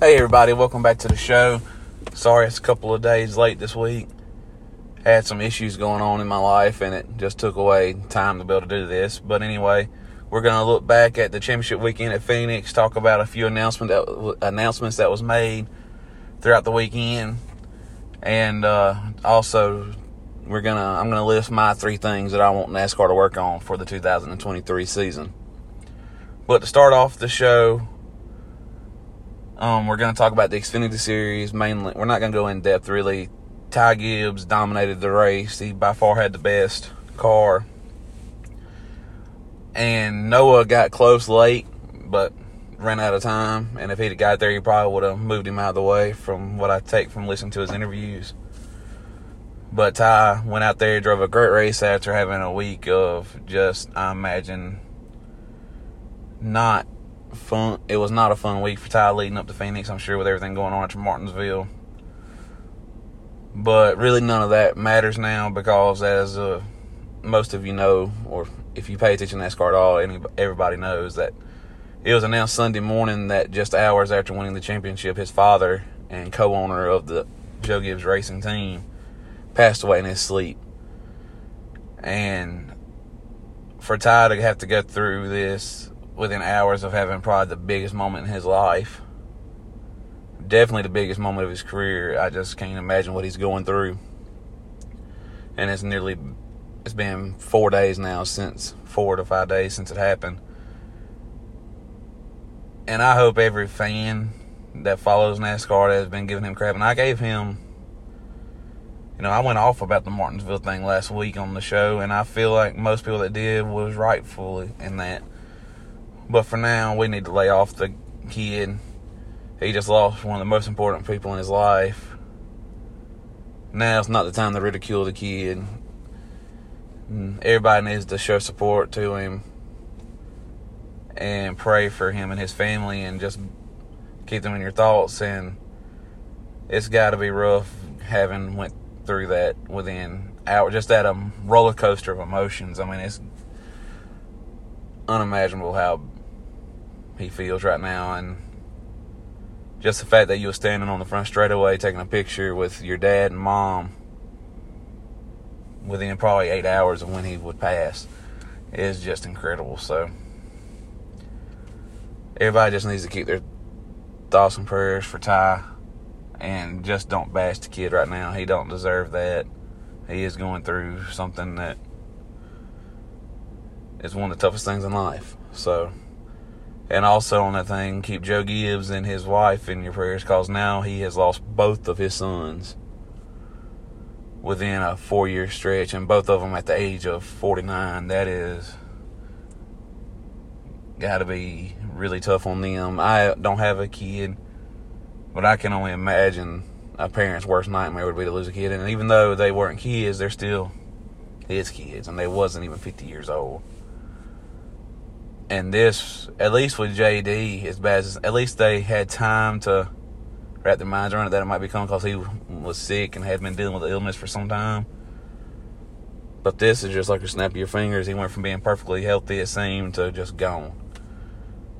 Hey, everybody, welcome back to the show. Sorry it's a couple of days late this week. Had some issues going on in my life, and it just took away time to be able to do this. But anyway, we're going to look back at the championship weekend at Phoenix, talk about a few announcement that, announcements that was made throughout the weekend, and uh, also we're gonna I'm gonna list my three things that I want NASCAR to work on for the 2023 season. But to start off the show, um, we're going to talk about the Xfinity Series mainly. We're not going to go in depth really. Ty Gibbs dominated the race. He by far had the best car. And Noah got close late, but ran out of time. And if he'd have got there, he probably would have moved him out of the way from what I take from listening to his interviews. But Ty went out there, drove a great race after having a week of just, I imagine, not fun. It was not a fun week for Ty leading up to Phoenix. I'm sure with everything going on at Martinsville. But really, none of that matters now because, as uh, most of you know, or if you pay attention to NASCAR at all, any, everybody knows that it was announced Sunday morning that just hours after winning the championship, his father and co-owner of the Joe Gibbs Racing team passed away in his sleep. And for Ty to have to go through this within hours of having probably the biggest moment in his life. Definitely the biggest moment of his career. I just can't imagine what he's going through. And it's nearly, it's been four days now since, four to five days since it happened. And I hope every fan that follows NASCAR has been giving him crap. And I gave him, you know, I went off about the Martinsville thing last week on the show, and I feel like most people that did was rightfully in that. But for now, we need to lay off the kid. He just lost one of the most important people in his life. Now's not the time to ridicule the kid. Everybody needs to show support to him and pray for him and his family and just keep them in your thoughts. And it's got to be rough having went through that within hours, just that um, roller coaster of emotions. I mean, it's unimaginable how he feels right now, and just the fact that you were standing on the front straightaway taking a picture with your dad and mom within probably eight hours of when he would pass is just incredible. So everybody just needs to keep their thoughts and prayers for Ty, and just don't bash the kid right now. He don't deserve that. He is going through something that is one of the toughest things in life. So and also on that thing, keep Joe Gibbs and his wife in your prayers because now he has lost both of his sons within a four year stretch, and both of them at the age of 49. That is got to be really tough on them. I don't have a kid, but I can only imagine a parent's worst nightmare would be to lose a kid. And even though they weren't kids, they're still his kids, and they wasn't even 50 years old and this, at least with JD, as bad as at least they had time to wrap their minds around it that it might be coming because he was sick and had been dealing with the illness for some time. But this is just like a snap of your fingers. He went from being perfectly healthy, it seemed, to just gone.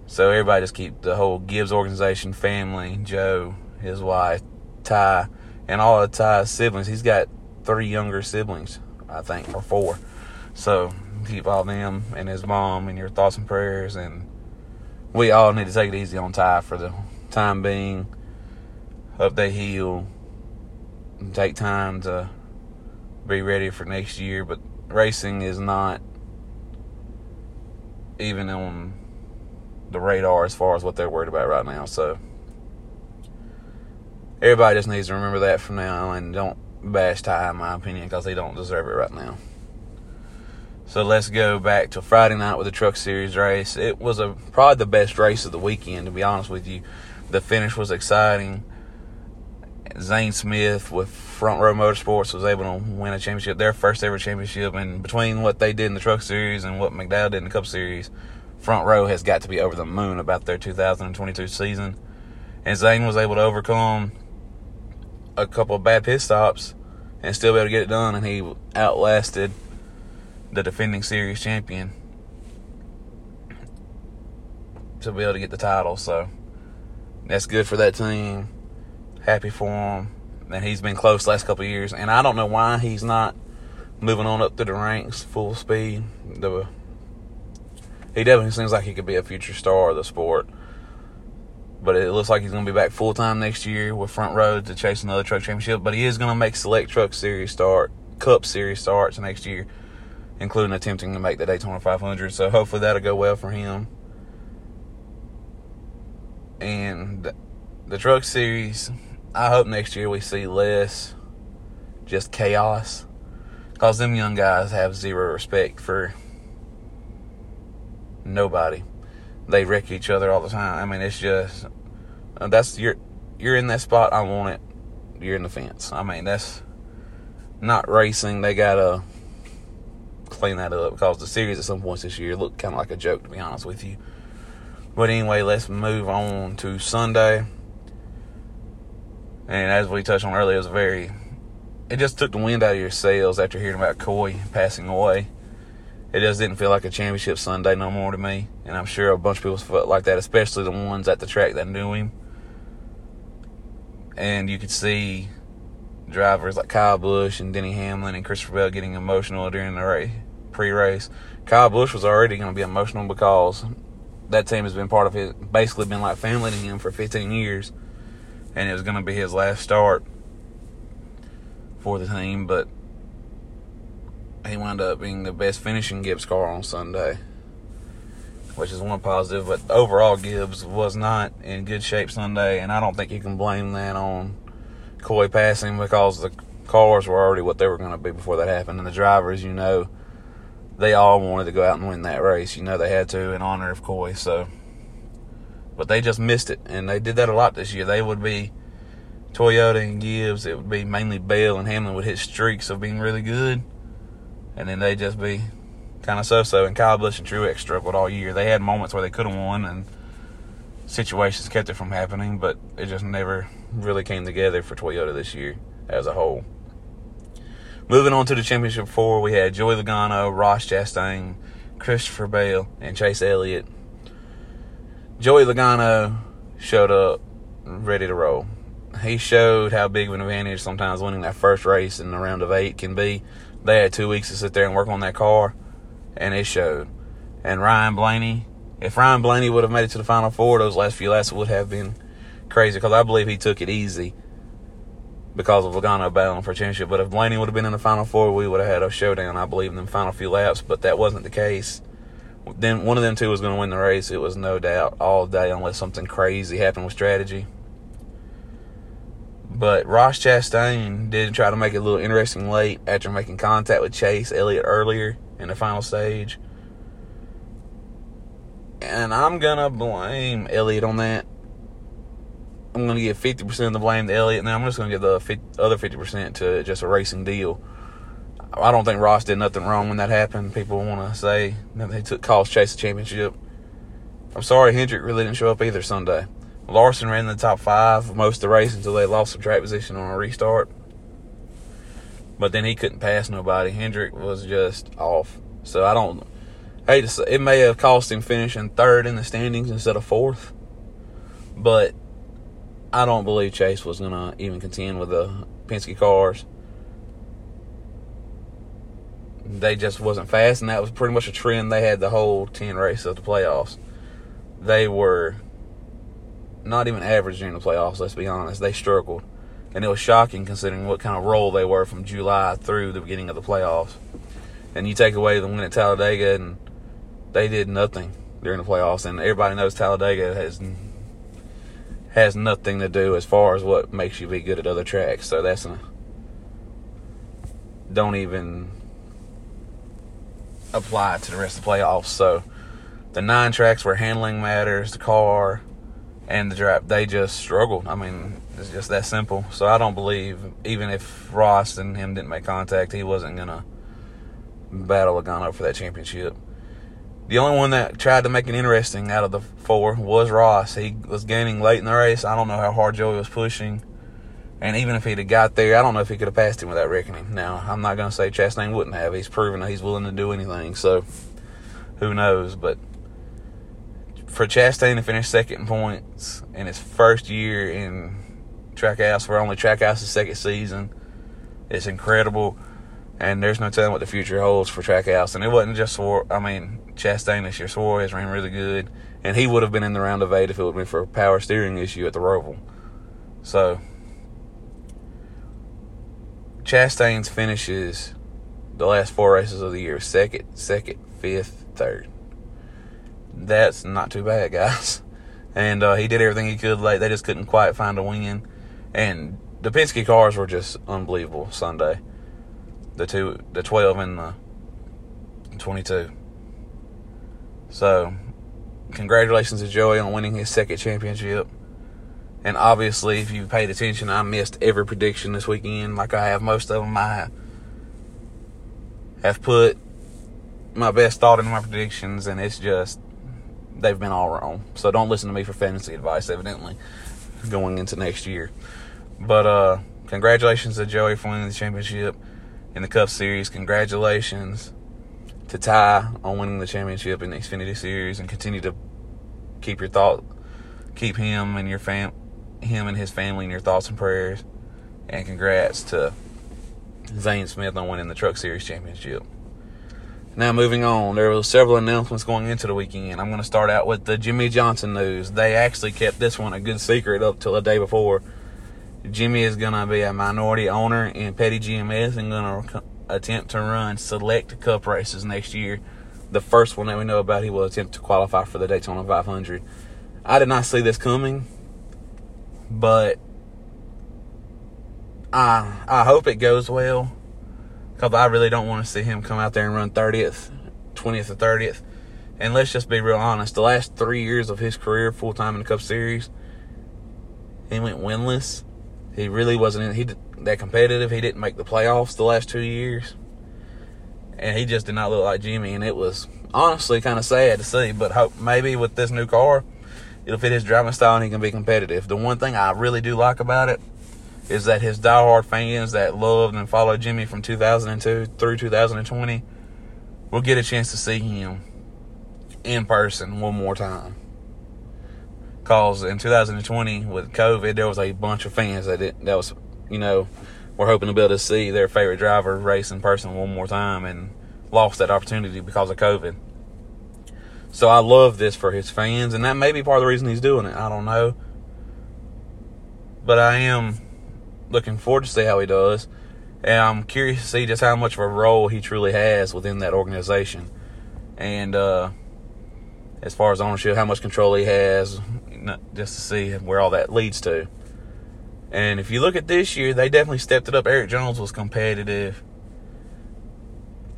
So everybody just keep the whole Gibbs organization, family, Joe, his wife, Ty, and all of Ty's siblings. He's got three younger siblings, I think, or four. So keep all them and his mom in your thoughts and prayers. And we all need to take it easy on Ty for the time being. Hope they heal. And take time to be ready for next year. But racing is not even on the radar as far as what they're worried about right now. So everybody just needs to remember that from now and don't bash Ty, in my opinion, because they don't deserve it right now. So let's go back to Friday night with the Truck Series race. It was a probably the best race of the weekend, to be honest with you. The finish was exciting. Zane Smith with Front Row Motorsports was able to win a championship, their first ever championship. And between what they did in the Truck Series and what McDowell did in the Cup Series, Front Row has got to be over the moon about their 2022 season. And Zane was able to overcome a couple of bad pit stops and still be able to get it done. And he outlasted the defending series champion to be able to get the title. So That's good for that team. Happy for him. And he's been close last couple years. And I don't know why he's not moving on up through the ranks full speed. The he definitely seems like he could be a future star of the sport. But it looks like he's going to be back full time next year with front row to chase another truck championship. But he is going to make select truck series start, Cup series starts next year, including attempting to make the Daytona 500. So hopefully that'll go well for him. And the truck series, I hope next year we see less just chaos. Because them young guys have zero respect for nobody. They wreck each other all the time. I mean, it's just uh, that's you're you're in that spot. I want it. You're in the fence. I mean, that's not racing. They gotta clean that up because the series at some points this year looked kind of like a joke, to be honest with you. But anyway, let's move on to Sunday. And as we touched on earlier, it was very. It just took the wind out of your sails after hearing about Coy passing away it just didn't feel like a championship Sunday no more to me. And I'm sure a bunch of people felt like that, especially the ones at the track that knew him. And you could see drivers like Kyle Busch and Denny Hamlin and Christopher Bell getting emotional during the race, pre-race. Kyle Busch was already going to be emotional because that team has been part of his, basically been like family to him for 15 years, and it was going to be his last start for the team. But he wound up being the best finishing Gibbs car on Sunday, which is one positive. But overall, Gibbs was not in good shape Sunday, and I don't think you can blame that on Coy passing because the cars were already what they were going to be before that happened, and the drivers, you know, they all wanted to go out and win that race. You know, they had to in honor of Coy. So, but they just missed it, and they did that a lot this year. They would be. Toyota and Gibbs, it would be mainly Bell and Hamlin would hit streaks of being really good and then they just be kind of so-so. And Kyle Busch and Truex struggled all year. They had moments where they could have won, and situations kept it from happening, but it just never really came together for Toyota this year as a whole. Moving on to the championship four, we had Joey Logano, Ross Chastain, Christopher Bell, and Chase Elliott. Joey Logano showed up ready to roll. He showed how big of an advantage sometimes winning that first race in the round of eight can be they had two weeks to sit there and work on that car, and it showed. And Ryan Blaney, if Ryan Blaney would have made it to the final four, those last few laps would have been crazy because I believe he took it easy because of Logano battling for championship. But if Blaney would have been in the final four, we would have had a showdown, I believe, in the final few laps. But that wasn't the case. Then one of them two was going to win the race. It was no doubt all day, unless something crazy happened with strategy. But Ross Chastain did try to make it a little interesting late after making contact with Chase Elliott earlier in the final stage. And I'm going to blame Elliott on that. I'm going to give 50% of the blame to Elliott, and I'm just going to give the 50, other 50% to just a racing deal. I don't think Ross did nothing wrong when that happened. People want to say that they took calls chase the championship. I'm sorry Hendrick really didn't show up either Sunday. Larson ran in the top five most of the race until they lost some track position on a restart. But then he couldn't pass nobody. Hendrick was just off. So I don't say it may have cost him finishing third in the standings instead of fourth. But I don't believe Chase was gonna even contend with the Penske cars. They just wasn't fast, and that was pretty much a trend they had the whole ten races of the playoffs. They were not even average during the playoffs. Let's be honest, they struggled, and it was shocking considering what kind of role they were from July through the beginning of the playoffs. And you take away the win at Talladega, and they did nothing during the playoffs. And everybody knows Talladega has has nothing to do as far as what makes you be good at other tracks. So that's a don't even apply to the rest of the playoffs. So the nine tracks where handling matters, the car, and the draft they just struggled. I mean, it's just that simple. So I don't believe even if Ross and him didn't make contact, he wasn't gonna battle Logano for that championship. The only one that tried to make it interesting out of the four was Ross. He was gaining late in the race. I don't know how hard Joey was pushing. And even if he'd have got there, I don't know if he could have passed him without reckoning. Now, I'm not going to say Chastain wouldn't have. He's proven that he's willing to do anything. So, who knows? But for Chastain to finish second in points in his first year in Trackhouse, for only Trackhouse's second season, it's incredible. And there's no telling what the future holds for Trackhouse. And it wasn't just for, I mean, Chastain this year. Suarez ran really good. And he would have been in the round of eight if it would have been for a power steering issue at the Roval. So, Chastain's finishes the last four races of the year second, second, fifth, third. That's not too bad, guys. And uh, he did everything he could late. They just couldn't quite find a win. And the Penske cars were just unbelievable Sunday. The two, the 12 and the 22. So, congratulations to Joey on winning his second championship. And obviously, if you paid attention, I missed every prediction this weekend, like I have most of them. I have put my best thought into my predictions, and it's just they've been all wrong. So don't listen to me for fantasy advice, evidently, going into next year. But uh, congratulations to Joey for winning the championship in the Cup Series. Congratulations to Ty on winning the championship in the Xfinity Series, and continue to keep your thought, keep him and your fam, him and his family in your thoughts and prayers. And congrats to Zane Smith on winning the Truck Series championship. Now, moving on, there were several announcements going into the weekend. I'm going to start out with the Jimmie Johnson news. They actually kept this one a good secret up till the day before. Jimmie is going to be a minority owner in Petty GMS and going to attempt to run select cup races next year. The first one that we know about, he will attempt to qualify for the Daytona 500. I did not see this coming, but I I hope it goes well because I really don't want to see him come out there and run 30th, 20th, or 30th. And let's just be real honest: the last three years of his career, full time in the Cup Series, he went winless. He really wasn't in, he that competitive. He didn't make the playoffs the last two years, and he just did not look like Jimmie. And it was honestly kind of sad to see. But hope maybe with this new car, it'll fit his driving style and he can be competitive. The one thing I really do like about it is that his diehard fans that loved and followed Jimmie from 2002 through 2020 will get a chance to see him in person one more time. Cause in 2020 with COVID, there was a bunch of fans that it, that was, you know, were hoping to be able to see their favorite driver race in person one more time and lost that opportunity because of COVID. So I love this for his fans, and that may be part of the reason he's doing it. I don't know. But I am looking forward to see how he does. And I'm curious to see just how much of a role he truly has within that organization. And uh, as far as ownership, how much control he has, just to see where all that leads to. And if you look at this year, they definitely stepped it up. Eric Jones was competitive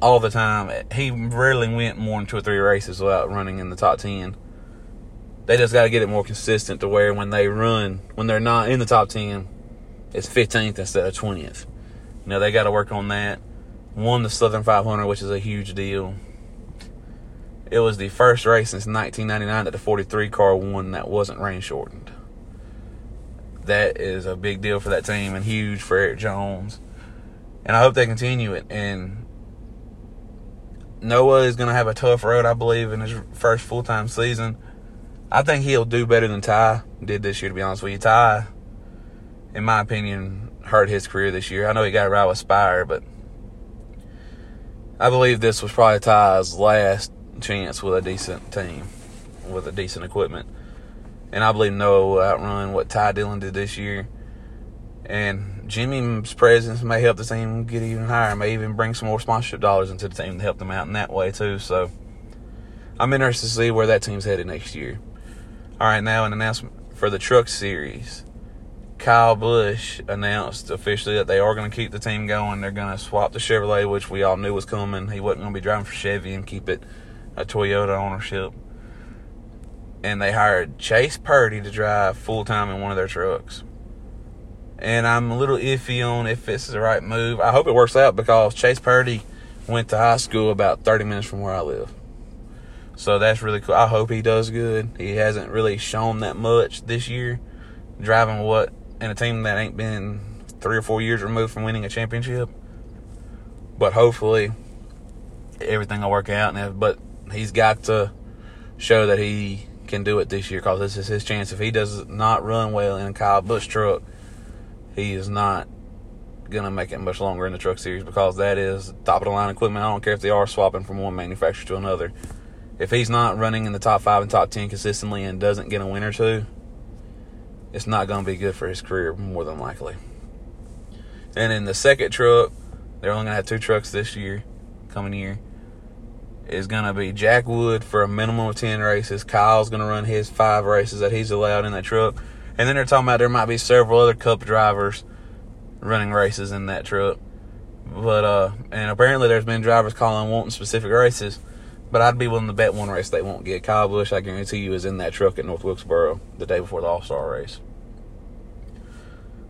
all the time. He rarely went more than two or three races without running in the top 10. They just got to get it more consistent to where when they run, when they're not in the top 10, it's 15th instead of 20th. You know, they got to work on that. Won the Southern 500, which is a huge deal. It was the first race since 1999 that the 43 car won that wasn't rain shortened. That is a big deal for that team and huge for Eric Jones. And I hope they continue it. And Noah is going to have a tough road, I believe, in his first full time season. I think he'll do better than Ty did this year, to be honest with you. Ty, in my opinion, hurt his career this year. I know he got ride with Spire, but I believe this was probably Ty's last chance with a decent team, with a decent equipment. And I believe Noah will outrun what Ty Dillon did this year. And Jimmie's presence may help the team get even higher, may even bring some more sponsorship dollars into the team to help them out in that way, too. So I'm interested to see where that team's headed next year. All right, now an announcement for the Truck Series. Kyle Busch announced officially that they are going to keep the team going. They're going to swap the Chevrolet, which we all knew was coming. He wasn't going to be driving for Chevy and keep it a Toyota ownership. And they hired Chase Purdy to drive full time in one of their trucks. And I'm a little iffy on if this is the right move. I hope it works out because Chase Purdy went to high school about 30 minutes from where I live. So that's really cool. I hope he does good. He hasn't really shown that much this year, driving what in a team that ain't been three or four years removed from winning a championship. But hopefully, everything will work out. And but he's got to show that he can do it this year because this is his chance. If he does not run well in a Kyle Busch truck, he is not going to make it much longer in the truck series because that is top of the line equipment. I don't care if they are swapping from one manufacturer to another. If he's not running in the top five and top 10 consistently and doesn't get a win or two, it's not going to be good for his career, more than likely. And in the second truck, they're only going to have two trucks this year, coming year. Is going to be Jack Wood for a minimum of 10 races. Kyle's going to run his five races that he's allowed in that truck. And then they're talking about there might be several other cup drivers running races in that truck. But, uh, and apparently there's been drivers calling wanting specific races. But I'd be willing to bet one race they won't get. Kyle Busch, I guarantee you, is in that truck at North Wilkesboro the day before the All Star race.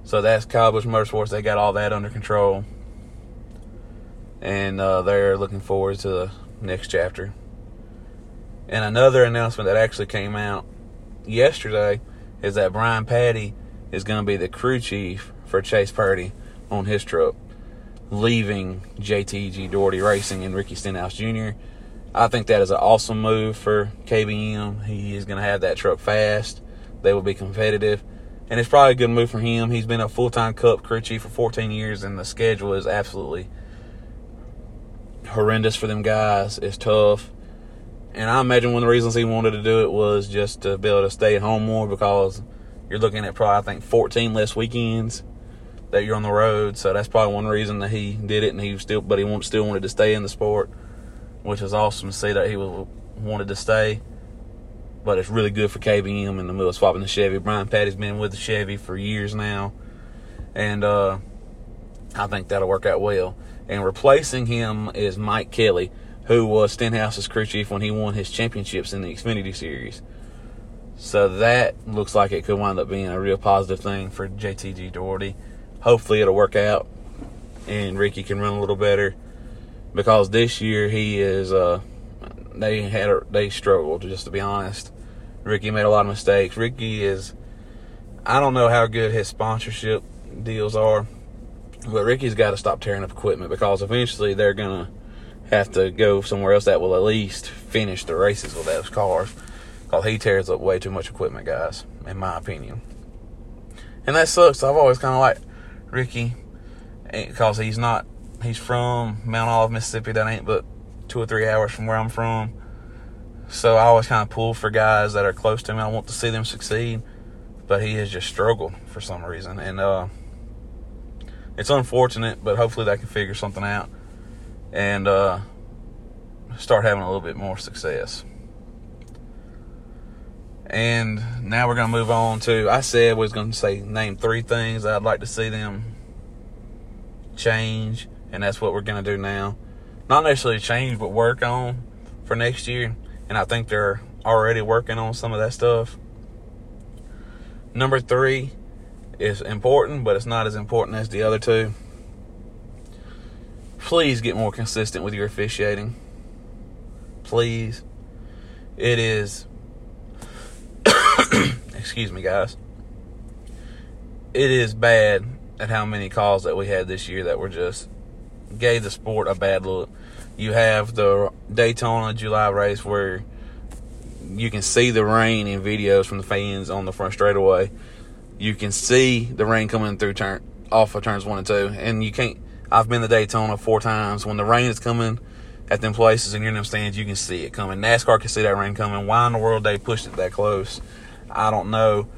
So that's Kyle Busch Motorsports. They got all that under control. And uh, they're looking forward to next chapter. And another announcement that actually came out yesterday is that Brian Pattie is going to be the crew chief for Chase Purdy on his truck, leaving JTG Doherty Racing and Ricky Stenhouse Jr. I think that is an awesome move for KBM. He is going to have that truck fast. They will be competitive and it's probably a good move for him. He's been a full time Cup crew chief for 14 years, and the schedule is absolutely horrendous for them guys. It's tough. And I imagine one of the reasons he wanted to do it was just to be able to stay at home more because you're looking at probably, I think, 14 less weekends that you're on the road. So that's probably one reason that he did it. And he still, but he still wanted to stay in the sport, which is awesome to see that he wanted to stay but it's really good for KBM in the middle of swapping the Chevy. Brian Pattie's been with the Chevy for years now, and uh, I think that'll work out well. And replacing him is Mike Kelly, who was Stenhouse's crew chief when he won his championships in the Xfinity Series. So that looks like it could wind up being a real positive thing for JTG Doherty. Hopefully it'll work out and Ricky can run a little better because this year he is uh, they had a, they struggled just to be honest. Ricky made a lot of mistakes. Ricky is I don't know how good his sponsorship deals are, but Ricky's got to stop tearing up equipment because eventually they're gonna have to go somewhere else that will at least finish the races with those cars. Because he tears up way too much equipment, guys, in my opinion. And that sucks. I've always kind of liked Ricky because he's not. He's from Mount Olive, Mississippi. That ain't but two or three hours from where I'm from. So I always kind of pull for guys that are close to me. I want to see them succeed, but he has just struggled for some reason, and uh, it's unfortunate. But hopefully they can figure something out and uh, start having a little bit more success. And now we're going to move on to. I said we was going to say name three things I'd like to see them change, and that's what we're going to do now not necessarily change, but work on for next year. And I think they're already working on some of that stuff. Number three is important, but it's not as important as the other two. Please get more consistent with your officiating. Please. It is, excuse me, guys. It is bad at how many calls that we had this year that were just gave the sport a bad look. You have the Daytona July race where you can see the rain in videos from the fans on the front straightaway. You can see the rain coming through turn off of turns one and two, and you can't. I've been to Daytona four times. When the rain is coming at them places and you're in them stands, you can see it coming. NASCAR can see that rain coming. Why in the world they pushed it that close? I don't know.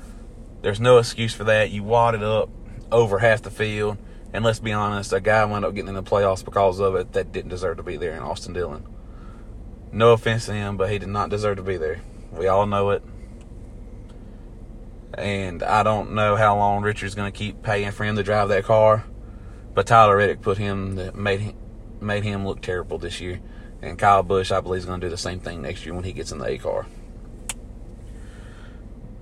There's no excuse for that. You wadded up over half the field. And let's be honest, a guy wound up getting in the playoffs because of it that didn't deserve to be there in Austin Dillon. No offense to him, but he did not deserve to be there. We all know it. And I don't know how long Richard's going to keep paying for him to drive that car. But Tyler Reddick put him, made him, made him look terrible this year. And Kyle Busch, I believe, is going to do the same thing next year when he gets in the A car.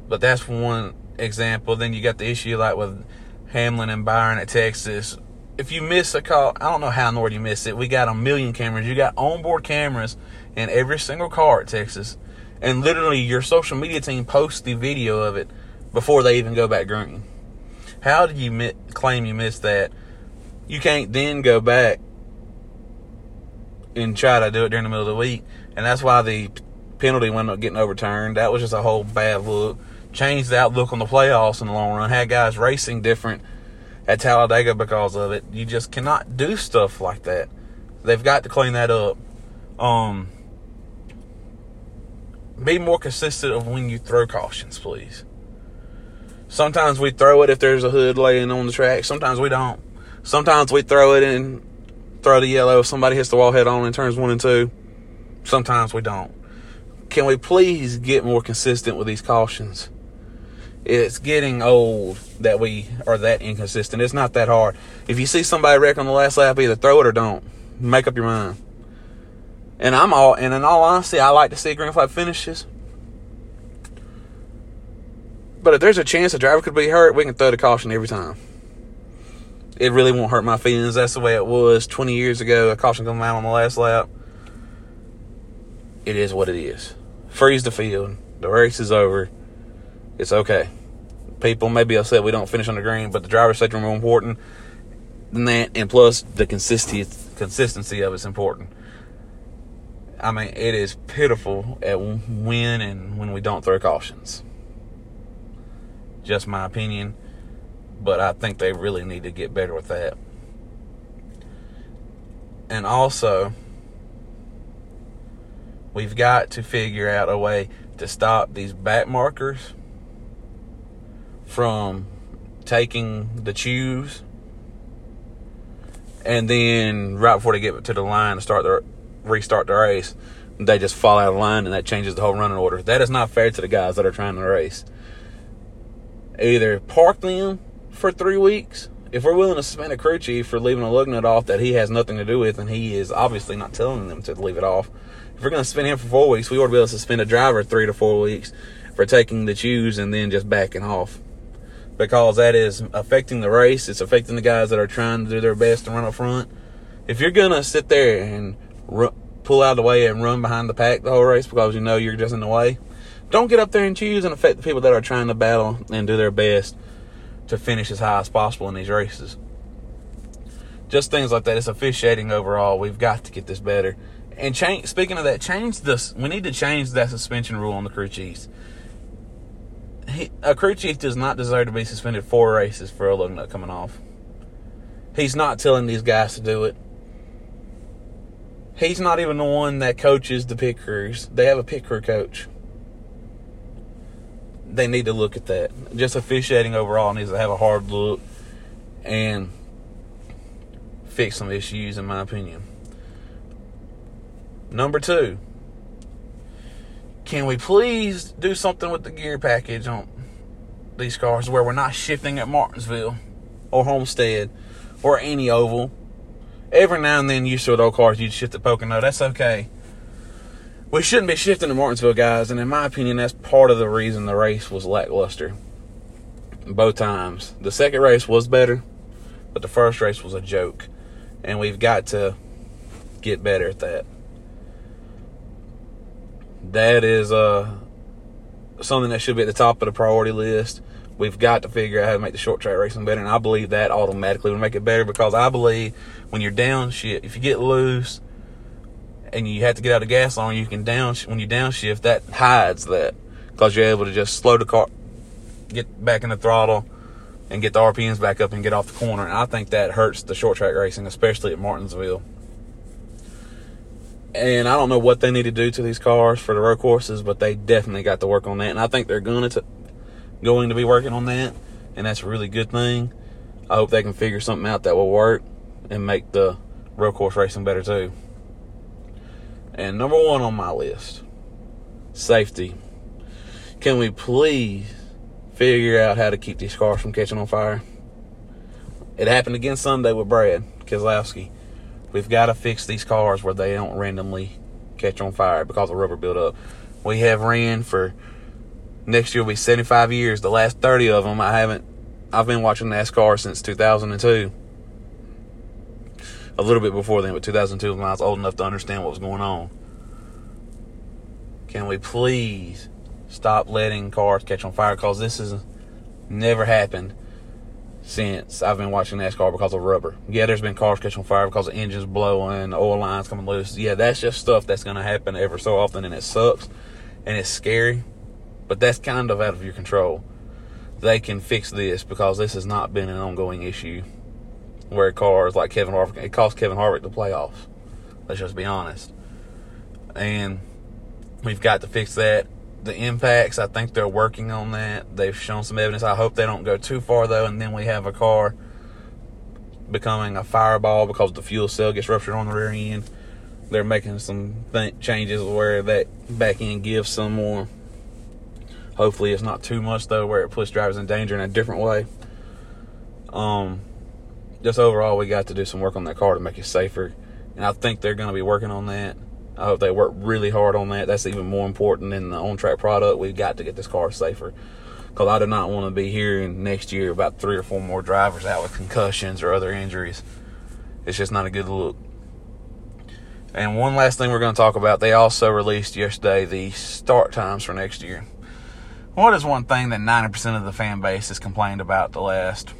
But that's one example. Then you got the issue like with Hamlin and Byron at Texas. If you miss a call, I don't know how in the world you miss it. We got a million cameras. You got onboard cameras in every single car at Texas. And literally, your social media team posts the video of it before they even go back green. How do you mi- claim you missed that? You can't then go back and try to do it during the middle of the week. And that's why the penalty wound up getting overturned. That was just a whole bad look. Changed the outlook on the playoffs in the long run. Had guys racing different at Talladega because of it. You just cannot do stuff like that. They've got to clean that up. Um, be more consistent of when you throw cautions, please. Sometimes we throw it if there's a hood laying on the track. Sometimes we don't. Sometimes we throw it and throw the yellow if somebody hits the wall head on and turns one and two. Sometimes we don't. Can we please get more consistent with these cautions? It's getting old that we are that inconsistent. It's not that hard. If you see somebody wreck on the last lap, either throw it or don't. Make up your mind. And I'm all and in all honesty, I like to see green flag finishes. But if there's a chance a driver could be hurt, we can throw the caution every time. It really won't hurt my feelings. That's the way it was 20 years ago. A caution come out on the last lap. It is what it is. Freeze the field. The race is over. It's okay. People may be upset we don't finish on the green, but the driver's safety more important than that. And plus, the consistency consistency of it's important. I mean, it is pitiful at when and when we don't throw cautions. Just my opinion. But I think they really need to get better with that. And also, we've got to figure out a way to stop these back markers from taking the choose and then right before they get to the line to start the restart the race, they just fall out of line and that changes the whole running order. That is not fair to the guys that are trying to race either park them for three weeks. If we're willing to suspend a crew chief for leaving a lug nut off that he has nothing to do with, and he is obviously not telling them to leave it off, if we're going to suspend him for four weeks, we ought to be able to suspend a driver three to four weeks for taking the choose and then just backing off. Because that is affecting the race. It's affecting the guys that are trying to do their best to run up front. If you're going to sit there and pull out of the way and run behind the pack the whole race because you know you're just in the way, don't get up there and choose and affect the people that are trying to battle and do their best to finish as high as possible in these races. Just things like that. It's officiating overall. We've got to get this better. And change. Speaking of that, change this. We need to change that suspension rule on the crew chiefs. He, a crew chief does not deserve to be suspended four races for a lug nut coming off. He's not telling these guys to do it. He's not even the one that coaches the pit crews. They have a pit crew coach they need to look at that. Just officiating overall needs to have a hard look and fix some issues, in my opinion. Number two, can we please do something with the gear package on these cars where we're not shifting at Martinsville or Homestead or any oval? Every now and then, you show those cars, you shift at Pocono. That's okay we shouldn't be shifting to Martinsville, guys. And in my opinion, that's part of the reason the race was lackluster. Both times. The second race was better, but the first race was a joke. And we've got to get better at that. That is uh, something that should be at the top of the priority list. We've got to figure out how to make the short track racing better. And I believe that automatically will make it better because I believe when you're down shit, if you get loose, and you have to get out of gas on, you can down when you downshift that hides that because you're able to just slow the car, get back in the throttle, and get the RPMs back up and get off the corner. And I think that hurts the short track racing, especially at Martinsville. And I don't know what they need to do to these cars for the road courses, but they definitely got to work on that. And I think they're going to going to be working on that, and that's a really good thing. I hope they can figure something out that will work and make the road course racing better too. And number one on my list safety. Can we please figure out how to keep these cars from catching on fire? It happened again Sunday with Brad Keselowski. We've got to fix these cars where they don't randomly catch on fire because of rubber buildup. We have ran for next year will be 75 years. The last 30 of them, I haven't. I've been watching NASCAR since 2002 a little bit before then, but 2002 when I was old enough to understand what was going on. Can we please stop letting cars catch on fire? Because this has never happened since I've been watching NASCAR because of rubber. Yeah, there's been cars catching on fire because of engines blowing, oil lines coming loose. Yeah, that's just stuff that's going to happen ever so often, and it sucks. and it's scary, but that's kind of out of your control. They can fix this because this has not been an ongoing issue where cars like Kevin Harvick, it cost Kevin Harvick the playoffs. Let's just be honest. And we've got to fix that. The impacts, I think they're working on that. They've shown some evidence. I hope they don't go too far though, and then we have a car becoming a fireball because the fuel cell gets ruptured on the rear end. They're making some th- changes where that back end gives some more. Hopefully, it's not too much though, where it puts drivers in danger in a different way. Um, just overall, we got to do some work on that car to make it safer, and I think they're going to be working on that. I hope they work really hard on that. That's even more important than the on track product. We've got to get this car safer because I do not want to be hearing next year about three or four more drivers out with concussions or other injuries. It's just not a good look. And one last thing we're going to talk about they also released yesterday the start times for next year. What is one thing that 90% of the fan base has complained about the last,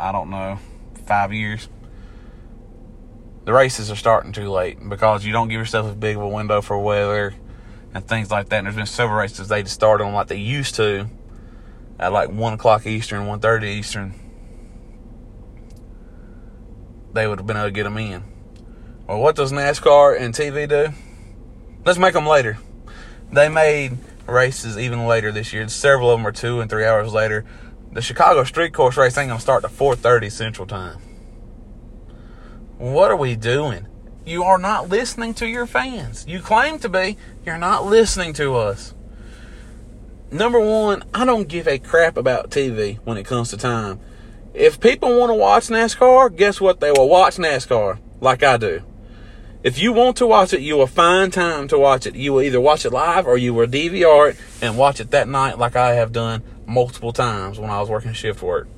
I don't know, five years? The races are starting too late because you don't give yourself as big of a window for weather and things like that. And there's been several races they just started on like they used to at like one o'clock Eastern, one thirty Eastern, they would have been able to get them in. Well, what does NASCAR and TV do? Let's make them later. They made races even later this year. Several of them are two and three hours later. The Chicago Street Course race ain't gonna start at 4:30 Central Time. What are we doing? You are not listening to your fans. You claim to be. You're not listening to us number one, I don't give a crap about TV when it comes to time. If people want to watch NASCAR, guess what? They will watch NASCAR like I do. If you want to watch it, you will find time to watch it. You will either watch it live or you will DVR it and watch it that night, like I have done multiple times when I was working shift work.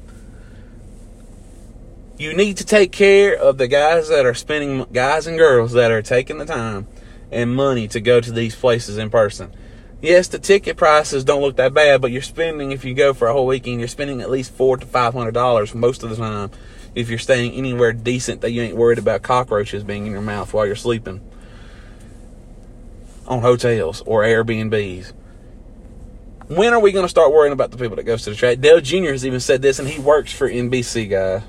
You need to take care of the guys that are spending, guys and girls that are taking the time and money to go to these places in person yes, the ticket prices don't look that bad, but you're spending if you go for a whole weekend, you're spending at least four to five hundred dollars most of the time if you're staying anywhere decent that you ain't worried about cockroaches being in your mouth while you're sleeping on hotels or Airbnbs. When are we going to start worrying about the people that goes to the track? Dale Jr. has even said this, and he works for NBC, guys.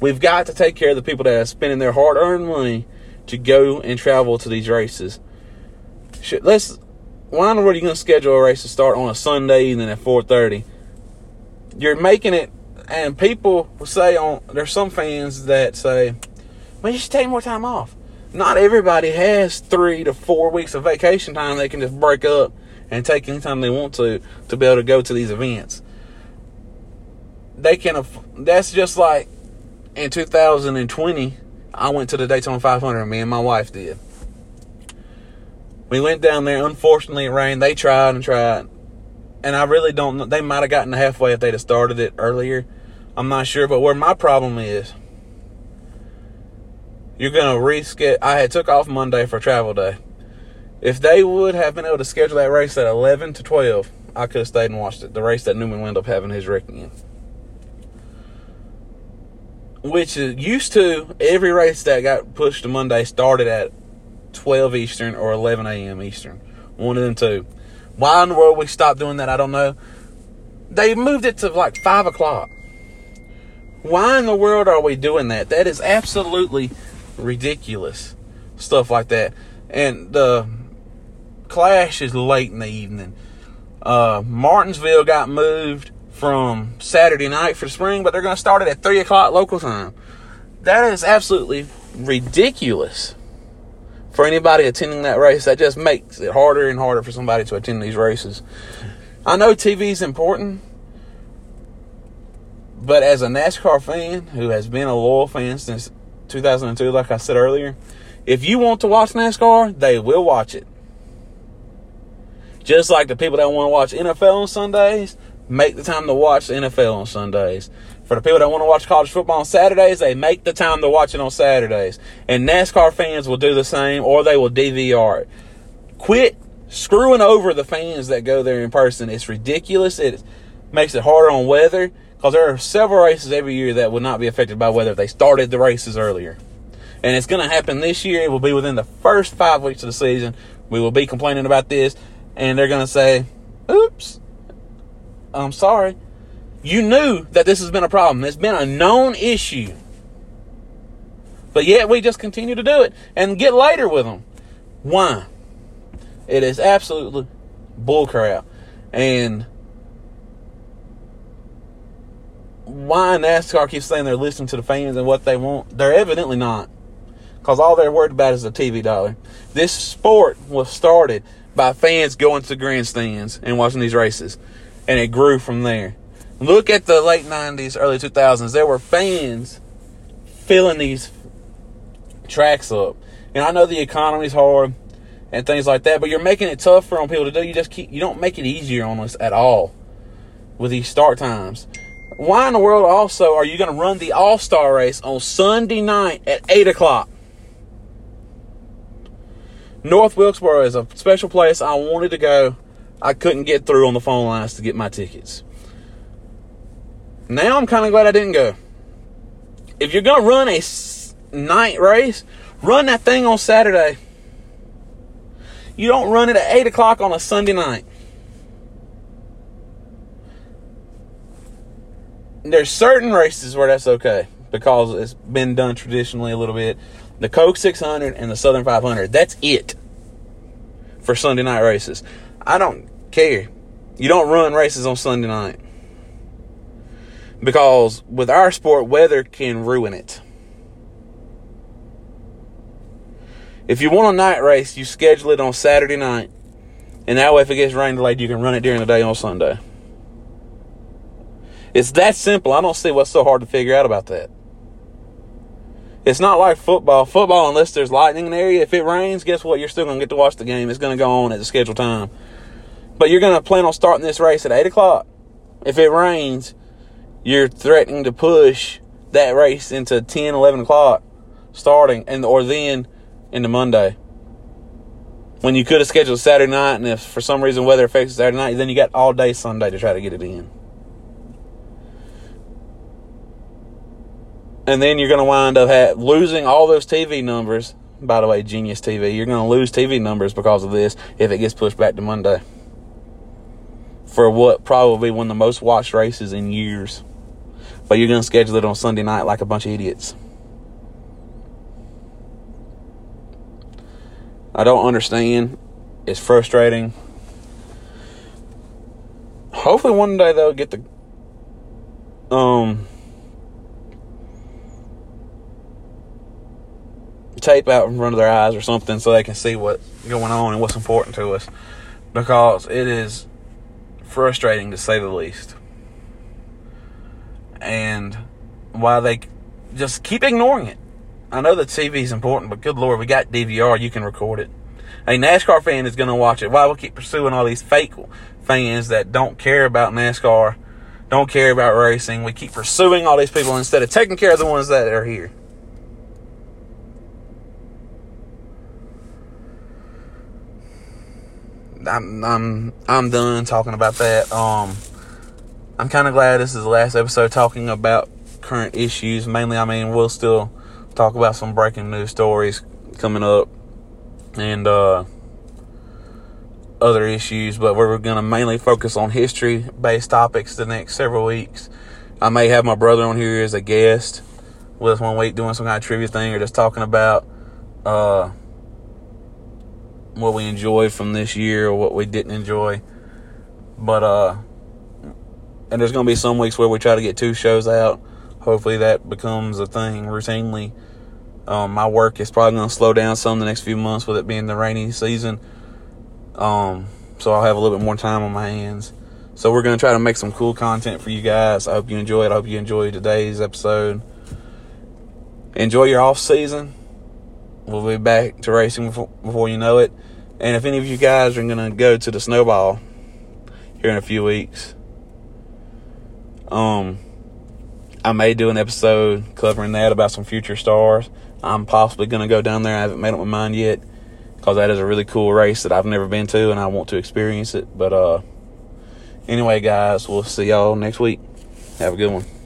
We've got to take care of the people that are spending their hard-earned money to go and travel to these races. Let's why in the world are you going to schedule a race to start on a Sunday evening at 4:30? You're making it, and people will say on. There's some fans that say, "Well, you should take more time off." Not everybody has three to four weeks of vacation time. They can just break up and take any time they want to to be able to go to these events. They can. That's just like in 2020. I went to the Daytona 500. Me and my wife did we went down there. Unfortunately, it rained. They tried and tried. And I really don't know. They might have gotten halfway if they'd have started it earlier. I'm not sure. But where my problem is, you're to reschedule. I had took off Monday for travel day. If they would have been able to schedule that race at 11 to 12, I could have stayed and watched it. The race that Newman wound up having his wreck in. Which used to every race that got pushed to Monday started at 12 Eastern or 11 a.m. Eastern. One of them two. Why in the world we stopped doing that, I don't know. They moved it to like 5 o'clock. Why in the world are we doing that? That is absolutely ridiculous. Stuff like that. And the clash is late in the evening. Uh, Martinsville got moved from Saturday night for spring, but they're going to start it at 3 o'clock local time. That is absolutely ridiculous for anybody attending that race, that just makes it harder and harder for somebody to attend these races. I know TV is important, but as a NASCAR fan who has been a loyal fan since 2002, like I said earlier, if you want to watch NASCAR, they will watch it. Just like the people that want to watch NFL on Sundays, make the time to watch the NFL on Sundays. For the people that want to watch college football on Saturdays, they make the time to watch it on Saturdays. And NASCAR fans will do the same or they will DVR it. Quit screwing over the fans that go there in person. It's ridiculous. It makes it harder on weather because there are several races every year that would not be affected by weather if they started the races earlier. And it's going to happen this year. It will be within the first five weeks of the season. We will be complaining about this and they're going to say, oops, I'm sorry. You knew that this has been a problem. It's been a known issue. But yet we just continue to do it and get later with them. Why? It is absolutely bullcrap. And why NASCAR keeps saying they're listening to the fans and what they want, they're evidently not. Because all they're worried about is the TV dollar. This sport was started by fans going to grandstands and watching these races. And it grew from there. Look at the late 90s, early 2000s. There were fans filling these tracks up. And I know the economy's hard and things like that, but you're making it tougher on people to do. You just keep, you don't make it easier on us at all with these start times. Why in the world also are you going to run the All Star race on Sunday night at 8 o'clock? North Wilkesboro is a special place. I wanted to go. I couldn't get through on the phone lines to get my tickets. Now I'm kind of glad I didn't go. If you're going to run a night race, run that thing on Saturday. You don't run it at 8 o'clock on a Sunday night. There's certain races where that's okay because it's been done traditionally a little bit. The Coke 600 and the Southern 500. That's it for Sunday night races. I don't care. You don't run races on Sunday night because with our sport, weather can ruin it. If you want a night race, you schedule it on Saturday night. And that way, if it gets rain delayed, you can run it during the day on Sunday. It's that simple. I don't see what's so hard to figure out about that. It's not like football. Football, unless there's lightning in the area, if it rains, guess what? You're still going to get to watch the game. It's going to go on at the scheduled time. But you're going to plan on starting this race at 8 o'clock. If it rains, you're threatening to push that race into 10, 11 o'clock starting, and or then into Monday. When you could have scheduled Saturday night, and if for some reason weather affects Saturday night, then you got all day Sunday to try to get it in. And then you're going to wind up ha- losing all those TV numbers. By the way, Genius TV, you're going to lose TV numbers because of this if it gets pushed back to Monday. For what probably one of the most watched races in years. But you're going to schedule it on Sunday night like a bunch of idiots. I don't understand. It's frustrating. Hopefully one day they'll get the um tape out in front of their eyes or something so they can see what's going on and what's important to us because it is frustrating to say the least. And why they just keep ignoring it. I know that TV is important, but good lord, we got DVR, you can record it. A NASCAR fan is going to watch it. Why we keep pursuing all these fake fans that don't care about NASCAR, don't care about racing? We keep pursuing all these people instead of taking care of the ones that are here. I'm I'm I'm done talking about that. Um, I'm kind of glad this is the last episode talking about current issues. Mainly, I mean, we'll still talk about some breaking news stories coming up and uh, other issues, but we're going to mainly focus on history based topics the next several weeks. I may have my brother on here as a guest with us one week doing some kind of trivia thing or just talking about uh, what we enjoyed from this year or what we didn't enjoy. But uh and there's going to be some weeks where we try to get two shows out. Hopefully that becomes a thing routinely. Um, my work is probably going to slow down some the next few months with it being the rainy season. Um, so I'll have a little bit more time on my hands. So we're going to try to make some cool content for you guys. I hope you enjoy it. I hope you enjoyed today's episode. Enjoy your off season. We'll be back to racing before, before you know it. And if any of you guys are going to go to the snowball here in a few weeks, um, I may do an episode covering that about some future stars. I'm possibly going to go down there. I haven't made up my mind yet because that is a really cool race that I've never been to and I want to experience it. But uh, anyway, guys, we'll see y'all next week. Have a good one.